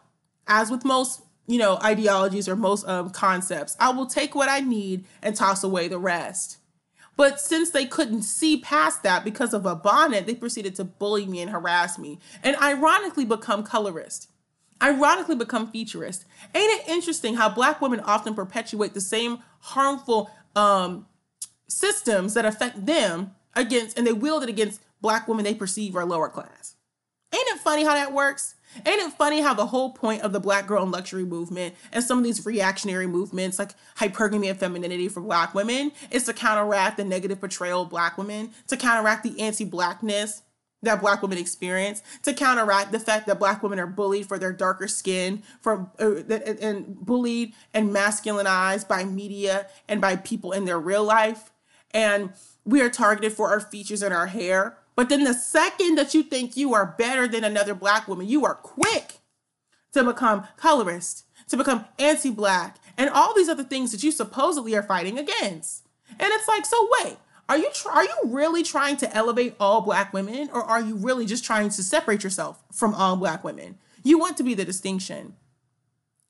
As with most, you know, ideologies or most um, concepts, I will take what I need and toss away the rest. But since they couldn't see past that because of a bonnet, they proceeded to bully me and harass me and ironically become colorist. Ironically become featurist. Ain't it interesting how black women often perpetuate the same harmful um, systems that affect them against, and they wield it against black women they perceive are lower class? Ain't it funny how that works? Ain't it funny how the whole point of the black girl and luxury movement and some of these reactionary movements like hypergamy and femininity for black women is to counteract the negative portrayal of black women, to counteract the anti-blackness that black women experience, to counteract the fact that black women are bullied for their darker skin, for uh, and bullied and masculinized by media and by people in their real life, and we are targeted for our features and our hair. But then the second that you think you are better than another black woman, you are quick to become colorist, to become anti black, and all these other things that you supposedly are fighting against. And it's like, so wait, are you tr- are you really trying to elevate all black women or are you really just trying to separate yourself from all black women? You want to be the distinction.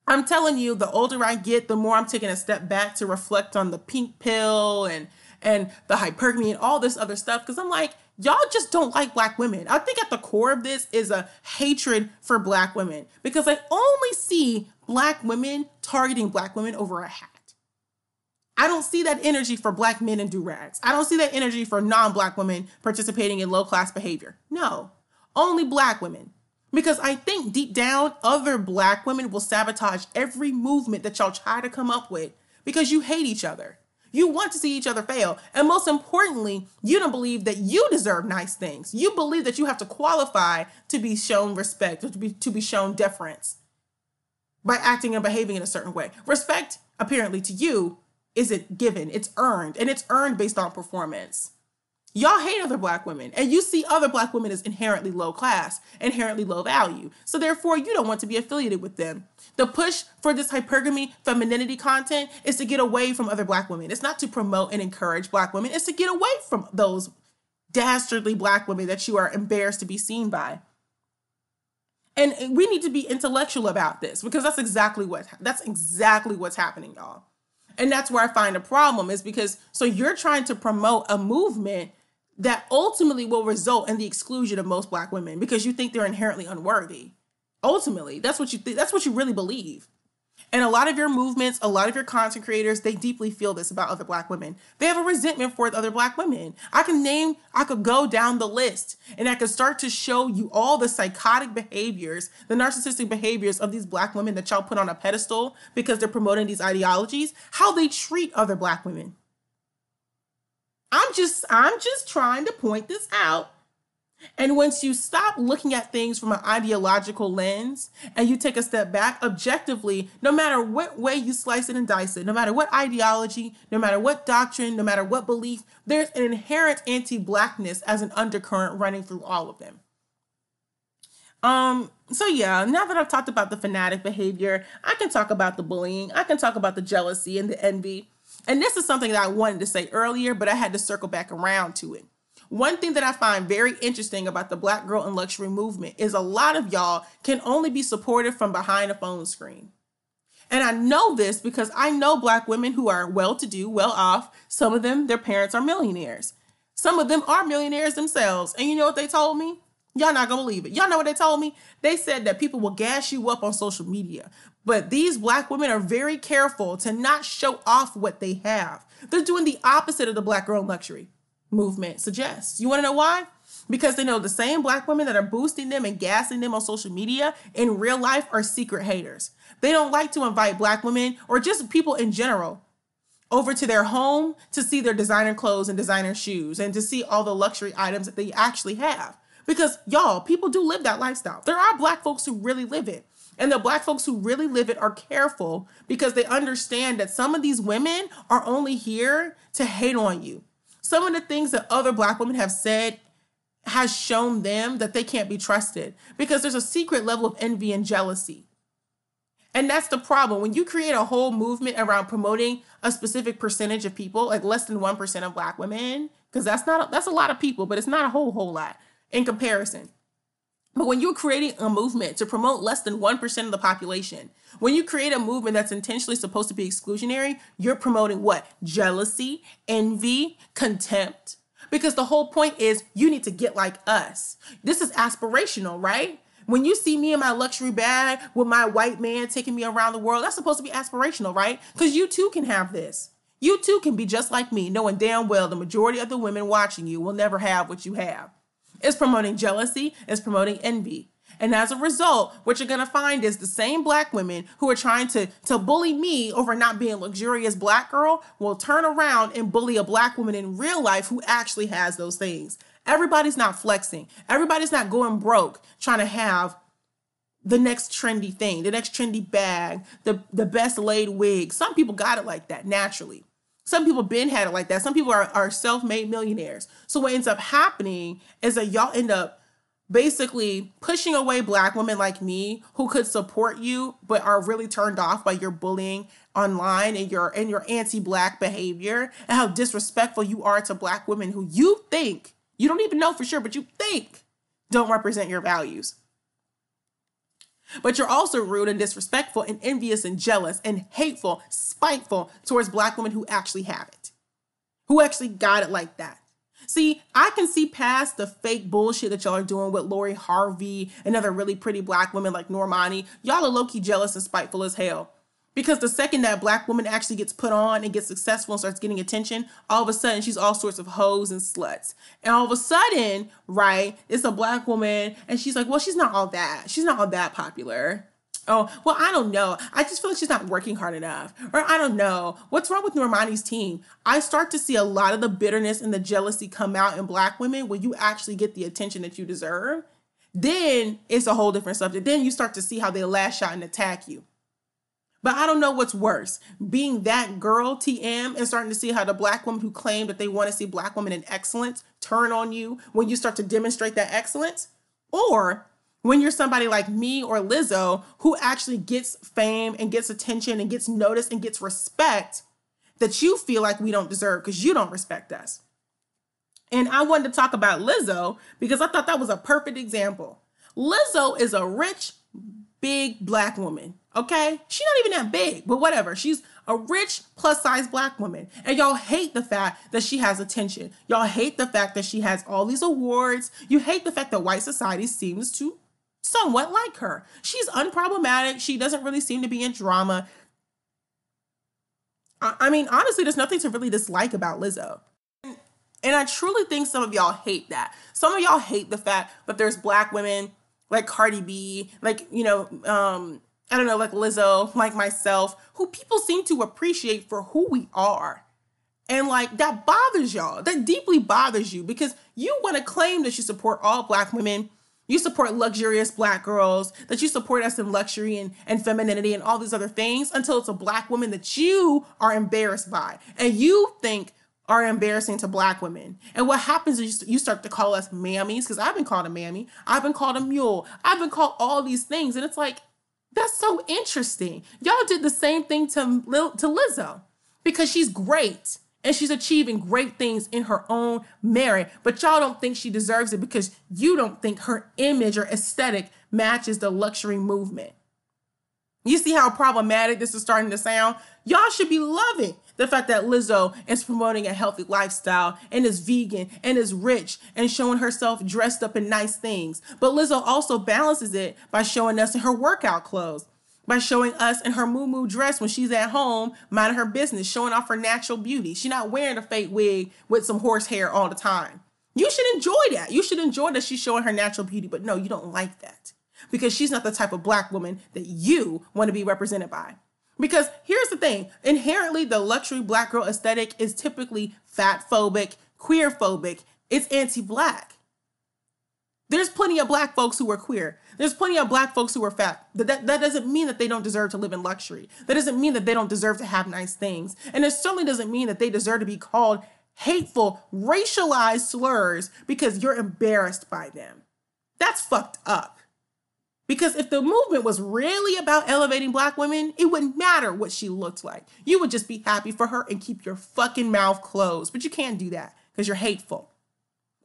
I'm telling you, the older I get, the more I'm taking a step back to reflect on the pink pill and and the hypergamy and all this other stuff because I'm like, y'all just don't like black women. I think at the core of this is a hatred for black women because I only see black women targeting black women over a hat. I don't see that energy for black men in do rags. I don't see that energy for non black women participating in low class behavior. No, only black women. Because I think deep down, other black women will sabotage every movement that y'all try to come up with because you hate each other. You want to see each other fail. And most importantly, you don't believe that you deserve nice things. You believe that you have to qualify to be shown respect to be, to be shown deference by acting and behaving in a certain way. Respect, apparently, to you isn't given, it's earned, and it's earned based on performance. Y'all hate other black women, and you see other black women as inherently low class, inherently low value. So therefore, you don't want to be affiliated with them. The push for this hypergamy femininity content is to get away from other black women. It's not to promote and encourage black women, it's to get away from those dastardly black women that you are embarrassed to be seen by. And we need to be intellectual about this because that's exactly what that's exactly what's happening, y'all. And that's where I find a problem is because so you're trying to promote a movement that ultimately will result in the exclusion of most black women because you think they're inherently unworthy. Ultimately, that's what you th- that's what you really believe. And a lot of your movements, a lot of your content creators, they deeply feel this about other black women. They have a resentment for other black women. I can name, I could go down the list and I could start to show you all the psychotic behaviors, the narcissistic behaviors of these black women that y'all put on a pedestal because they're promoting these ideologies, how they treat other black women. I'm just I'm just trying to point this out. And once you stop looking at things from an ideological lens and you take a step back objectively, no matter what way you slice it and dice it, no matter what ideology, no matter what doctrine, no matter what belief, there's an inherent anti-blackness as an undercurrent running through all of them. Um, so yeah, now that I've talked about the fanatic behavior, I can talk about the bullying, I can talk about the jealousy and the envy. And this is something that I wanted to say earlier, but I had to circle back around to it. One thing that I find very interesting about the Black Girl in Luxury movement is a lot of y'all can only be supported from behind a phone screen. And I know this because I know Black women who are well to do, well off. Some of them, their parents are millionaires. Some of them are millionaires themselves. And you know what they told me? Y'all not gonna believe it. Y'all know what they told me? They said that people will gas you up on social media. But these black women are very careful to not show off what they have. They're doing the opposite of the black girl luxury movement suggests. You wanna know why? Because they know the same black women that are boosting them and gassing them on social media in real life are secret haters. They don't like to invite black women or just people in general over to their home to see their designer clothes and designer shoes and to see all the luxury items that they actually have. Because y'all, people do live that lifestyle. There are black folks who really live it. And the black folks who really live it are careful because they understand that some of these women are only here to hate on you. Some of the things that other black women have said has shown them that they can't be trusted because there's a secret level of envy and jealousy. And that's the problem. When you create a whole movement around promoting a specific percentage of people, like less than 1% of black women, because that's not that's a lot of people, but it's not a whole whole lot in comparison. But when you're creating a movement to promote less than 1% of the population, when you create a movement that's intentionally supposed to be exclusionary, you're promoting what? Jealousy, envy, contempt. Because the whole point is you need to get like us. This is aspirational, right? When you see me in my luxury bag with my white man taking me around the world, that's supposed to be aspirational, right? Because you too can have this. You too can be just like me, knowing damn well the majority of the women watching you will never have what you have. It's promoting jealousy, it's promoting envy. And as a result, what you're gonna find is the same black women who are trying to, to bully me over not being a luxurious black girl will turn around and bully a black woman in real life who actually has those things. Everybody's not flexing. Everybody's not going broke trying to have the next trendy thing, the next trendy bag, the, the best laid wig. Some people got it like that naturally. Some people been had it like that. Some people are, are self-made millionaires. So what ends up happening is that y'all end up basically pushing away black women like me who could support you but are really turned off by your bullying online and your and your anti-black behavior and how disrespectful you are to black women who you think you don't even know for sure but you think don't represent your values but you're also rude and disrespectful and envious and jealous and hateful, spiteful towards black women who actually have it, who actually got it like that. See, I can see past the fake bullshit that y'all are doing with Lori Harvey and other really pretty black women like Normani. Y'all are low key jealous and spiteful as hell. Because the second that black woman actually gets put on and gets successful and starts getting attention, all of a sudden she's all sorts of hoes and sluts. And all of a sudden, right, it's a black woman and she's like, well, she's not all that. She's not all that popular. Oh, well, I don't know. I just feel like she's not working hard enough. Or I don't know. What's wrong with Normani's team? I start to see a lot of the bitterness and the jealousy come out in black women when you actually get the attention that you deserve. Then it's a whole different subject. Then you start to see how they lash out and attack you. But I don't know what's worse being that girl, TM, and starting to see how the black women who claim that they want to see black women in excellence turn on you when you start to demonstrate that excellence, or when you're somebody like me or Lizzo who actually gets fame and gets attention and gets noticed and gets respect that you feel like we don't deserve because you don't respect us. And I wanted to talk about Lizzo because I thought that was a perfect example. Lizzo is a rich, big black woman. Okay? She's not even that big, but whatever. She's a rich plus size black woman. And y'all hate the fact that she has attention. Y'all hate the fact that she has all these awards. You hate the fact that white society seems to somewhat like her. She's unproblematic. She doesn't really seem to be in drama. I, I mean, honestly, there's nothing to really dislike about Lizzo. And I truly think some of y'all hate that. Some of y'all hate the fact that there's black women like Cardi B, like, you know, um, I don't know, like Lizzo, like myself, who people seem to appreciate for who we are. And like that bothers y'all. That deeply bothers you because you want to claim that you support all black women. You support luxurious black girls, that you support us in luxury and, and femininity and all these other things until it's a black woman that you are embarrassed by. And you think are embarrassing to black women. And what happens is you start to call us mammies, because I've been called a mammy, I've been called a mule, I've been called all these things. And it's like, that's so interesting. Y'all did the same thing to, to Lizzo because she's great and she's achieving great things in her own merit, but y'all don't think she deserves it because you don't think her image or aesthetic matches the luxury movement. You see how problematic this is starting to sound? Y'all should be loving the fact that Lizzo is promoting a healthy lifestyle and is vegan and is rich and showing herself dressed up in nice things. But Lizzo also balances it by showing us in her workout clothes, by showing us in her moo dress when she's at home, minding her business, showing off her natural beauty. She's not wearing a fake wig with some horse hair all the time. You should enjoy that. You should enjoy that she's showing her natural beauty, but no, you don't like that because she's not the type of black woman that you want to be represented by. Because here's the thing inherently, the luxury black girl aesthetic is typically fat phobic, queer phobic, it's anti black. There's plenty of black folks who are queer. There's plenty of black folks who are fat. That, that, that doesn't mean that they don't deserve to live in luxury. That doesn't mean that they don't deserve to have nice things. And it certainly doesn't mean that they deserve to be called hateful, racialized slurs because you're embarrassed by them. That's fucked up. Because if the movement was really about elevating black women, it wouldn't matter what she looked like. You would just be happy for her and keep your fucking mouth closed. But you can't do that because you're hateful.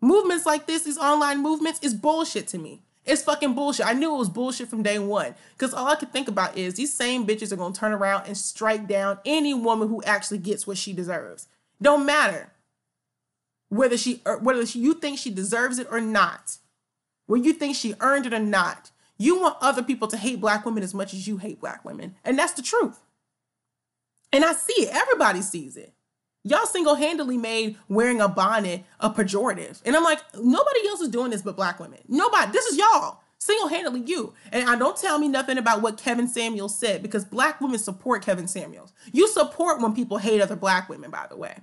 Movements like this, these online movements, is bullshit to me. It's fucking bullshit. I knew it was bullshit from day one. Because all I could think about is these same bitches are gonna turn around and strike down any woman who actually gets what she deserves. Don't matter whether she whether you think she deserves it or not, whether you think she earned it or not. You want other people to hate black women as much as you hate black women. And that's the truth. And I see it. Everybody sees it. Y'all single handedly made wearing a bonnet a pejorative. And I'm like, nobody else is doing this but black women. Nobody. This is y'all. Single handedly you. And I don't tell me nothing about what Kevin Samuels said because black women support Kevin Samuels. You support when people hate other black women, by the way.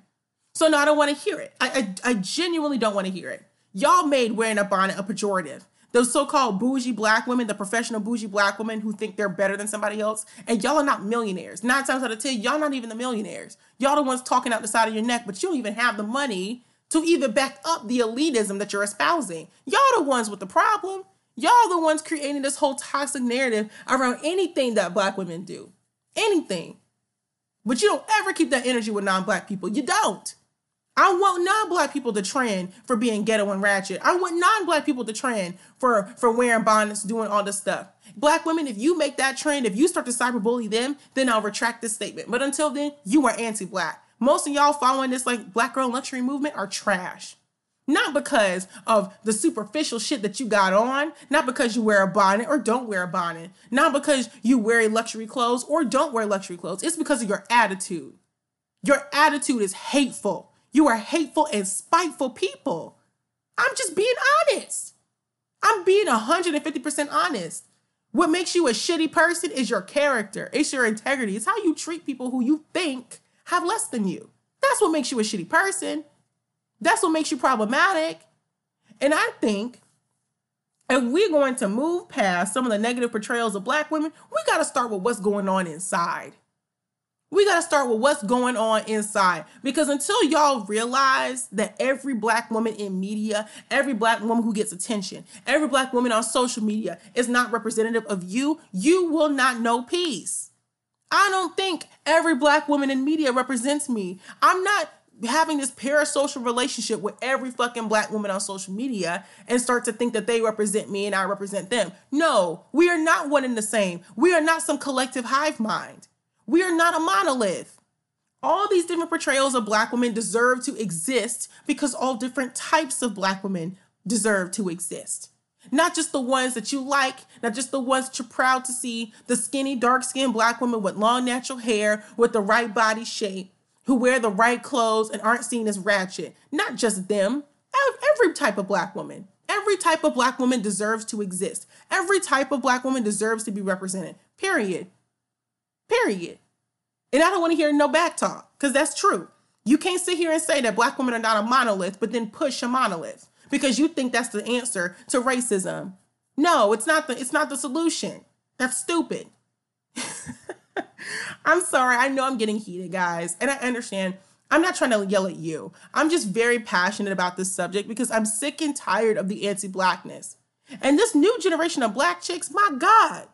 So no, I don't want to hear it. I, I, I genuinely don't want to hear it. Y'all made wearing a bonnet a pejorative those so-called bougie black women, the professional bougie black women who think they're better than somebody else, and y'all are not millionaires. Nine times out of ten, y'all not even the millionaires. Y'all the ones talking out the side of your neck, but you don't even have the money to even back up the elitism that you're espousing. Y'all the ones with the problem. Y'all the ones creating this whole toxic narrative around anything that black women do. Anything. But you don't ever keep that energy with non-black people. You don't. I want non-black people to trend for being ghetto and ratchet. I want non-black people to trend for for wearing bonnets, doing all this stuff. Black women, if you make that trend, if you start to cyberbully them, then I'll retract this statement. But until then, you are anti-black. Most of y'all following this like black girl luxury movement are trash. Not because of the superficial shit that you got on, not because you wear a bonnet or don't wear a bonnet, not because you wear luxury clothes or don't wear luxury clothes. It's because of your attitude. Your attitude is hateful. You are hateful and spiteful people. I'm just being honest. I'm being 150% honest. What makes you a shitty person is your character, it's your integrity, it's how you treat people who you think have less than you. That's what makes you a shitty person. That's what makes you problematic. And I think if we're going to move past some of the negative portrayals of Black women, we got to start with what's going on inside. We got to start with what's going on inside because until y'all realize that every black woman in media, every black woman who gets attention, every black woman on social media is not representative of you, you will not know peace. I don't think every black woman in media represents me. I'm not having this parasocial relationship with every fucking black woman on social media and start to think that they represent me and I represent them. No, we are not one and the same. We are not some collective hive mind. We are not a monolith. All these different portrayals of Black women deserve to exist because all different types of Black women deserve to exist. Not just the ones that you like, not just the ones that you're proud to see, the skinny, dark skinned Black women with long natural hair, with the right body shape, who wear the right clothes and aren't seen as ratchet. Not just them, every type of Black woman. Every type of Black woman deserves to exist. Every type of Black woman deserves to be represented, period. Period. And I don't want to hear no back talk because that's true. You can't sit here and say that black women are not a monolith, but then push a monolith because you think that's the answer to racism. No, it's not the it's not the solution. That's stupid. I'm sorry. I know I'm getting heated, guys. And I understand. I'm not trying to yell at you. I'm just very passionate about this subject because I'm sick and tired of the anti-blackness. And this new generation of black chicks, my God,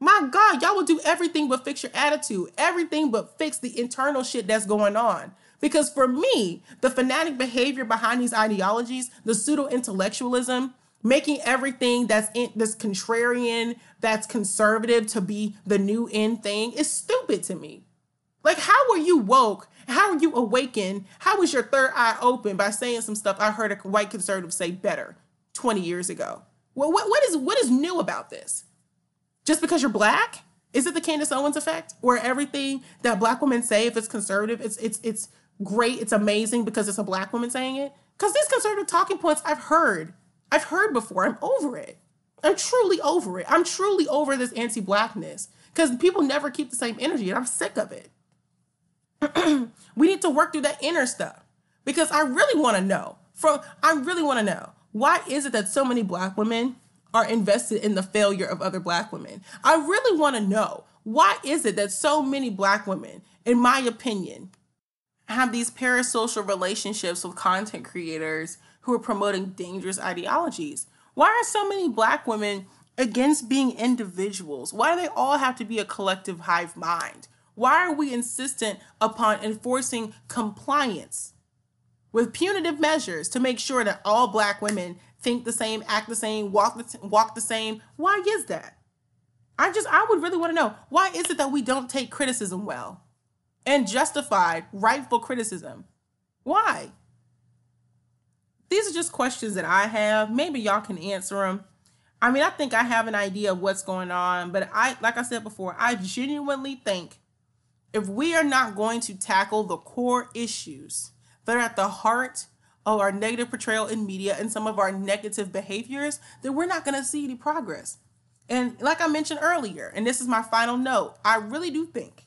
my God, y'all will do everything but fix your attitude, everything but fix the internal shit that's going on. Because for me, the fanatic behavior behind these ideologies, the pseudo intellectualism, making everything that's in, contrarian, that's conservative to be the new in thing is stupid to me. Like, how were you woke? How were you awakened? How was your third eye open by saying some stuff I heard a white conservative say better 20 years ago? Well, what, what is what is new about this? Just because you're black? Is it the Candace Owens effect, where everything that black women say, if it's conservative, it's it's it's great, it's amazing because it's a black woman saying it? Because these conservative talking points I've heard, I've heard before. I'm over it. I'm truly over it. I'm truly over this anti-blackness because people never keep the same energy, and I'm sick of it. we need to work through that inner stuff because I really want to know. From I really want to know why is it that so many black women are invested in the failure of other black women? I really want to know why is it that so many black women, in my opinion, have these parasocial relationships with content creators who are promoting dangerous ideologies? Why are so many black women against being individuals? Why do they all have to be a collective hive mind? Why are we insistent upon enforcing compliance with punitive measures to make sure that all black women think the same, act the same, walk the, walk the same? Why is that? I just, I would really want to know why is it that we don't take criticism well and justified, rightful criticism? Why? These are just questions that I have. Maybe y'all can answer them. I mean, I think I have an idea of what's going on, but I, like I said before, I genuinely think if we are not going to tackle the core issues that are at the heart our negative portrayal in media and some of our negative behaviors, then we're not going to see any progress. And like I mentioned earlier, and this is my final note, I really do think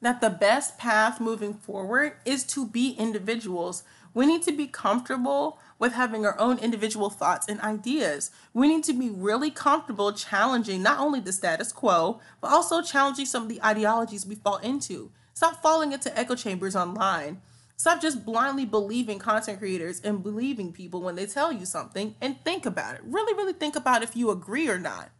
that the best path moving forward is to be individuals. We need to be comfortable with having our own individual thoughts and ideas. We need to be really comfortable challenging not only the status quo, but also challenging some of the ideologies we fall into. Stop falling into echo chambers online. Stop just blindly believing content creators and believing people when they tell you something and think about it. Really, really think about if you agree or not.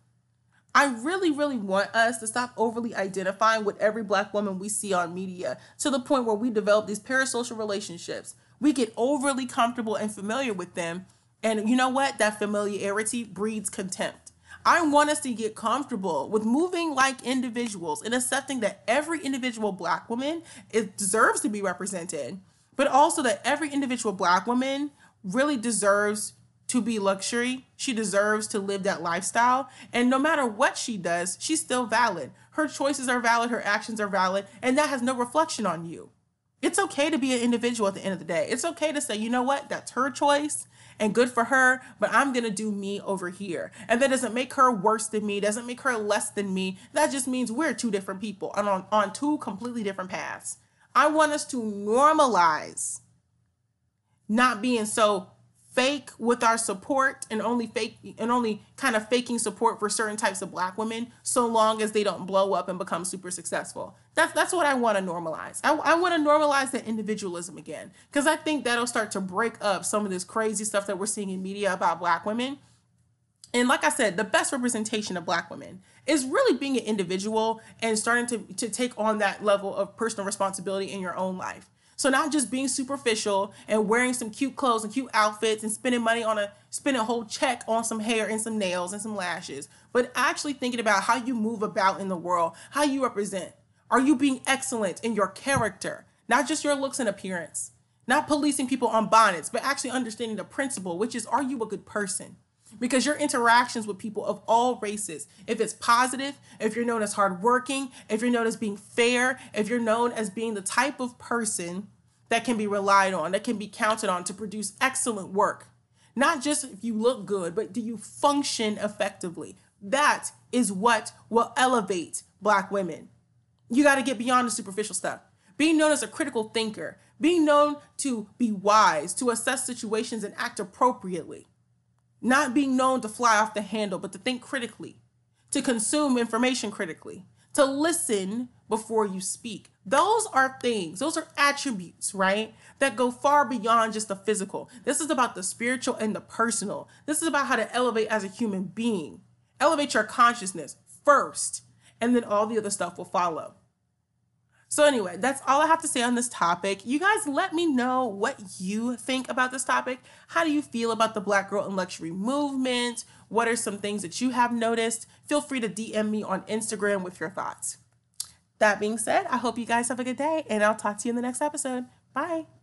I really, really want us to stop overly identifying with every black woman we see on media to the point where we develop these parasocial relationships we get overly comfortable and familiar with them. And you know what? That familiarity breeds contempt. I want us to get comfortable with moving like individuals and accepting that every individual black woman deserves to be represented, but also that every individual black woman really deserves to be luxury. She deserves to live that lifestyle. And no matter what she does, she's still valid. Her choices are valid, her actions are valid, and that has no reflection on you. It's okay to be an individual at the end of the day. It's okay to say, you know what, that's her choice and good for her, but I'm gonna do me over here. And that doesn't make her worse than me, doesn't make her less than me. That just means we're two different people and on, on two completely different paths. I want us to normalize not being so fake with our support and only fake and only kind of faking support for certain types of black women so long as they don't blow up and become super successful. That's that's what I want to normalize. I, I want to normalize that individualism again because I think that'll start to break up some of this crazy stuff that we're seeing in media about black women. And like I said, the best representation of black women is really being an individual and starting to, to take on that level of personal responsibility in your own life. So not just being superficial and wearing some cute clothes and cute outfits and spending money on a spending a whole check on some hair and some nails and some lashes, but actually thinking about how you move about in the world, how you represent. Are you being excellent in your character, not just your looks and appearance? Not policing people on bonnets, but actually understanding the principle, which is are you a good person? Because your interactions with people of all races, if it's positive, if you're known as hardworking, if you're known as being fair, if you're known as being the type of person that can be relied on, that can be counted on to produce excellent work, not just if you look good, but do you function effectively? That is what will elevate Black women. You got to get beyond the superficial stuff. Being known as a critical thinker, being known to be wise, to assess situations and act appropriately not being known to fly off the handle, but to think critically, to consume information critically, to listen before you speak. Those are things, those are attributes, right? That go far beyond just the physical. This is about the spiritual and the personal. This is about how to elevate as a human being. Elevate your consciousness first, and then all the other stuff will follow. So, anyway, that's all I have to say on this topic. You guys let me know what you think about this topic. How do you feel about the Black Girl in Luxury movement? What are some things that you have noticed? Feel free to DM me on Instagram with your thoughts. that being said, I hope you guys have a good day and I'll talk to you in the next episode. Bye.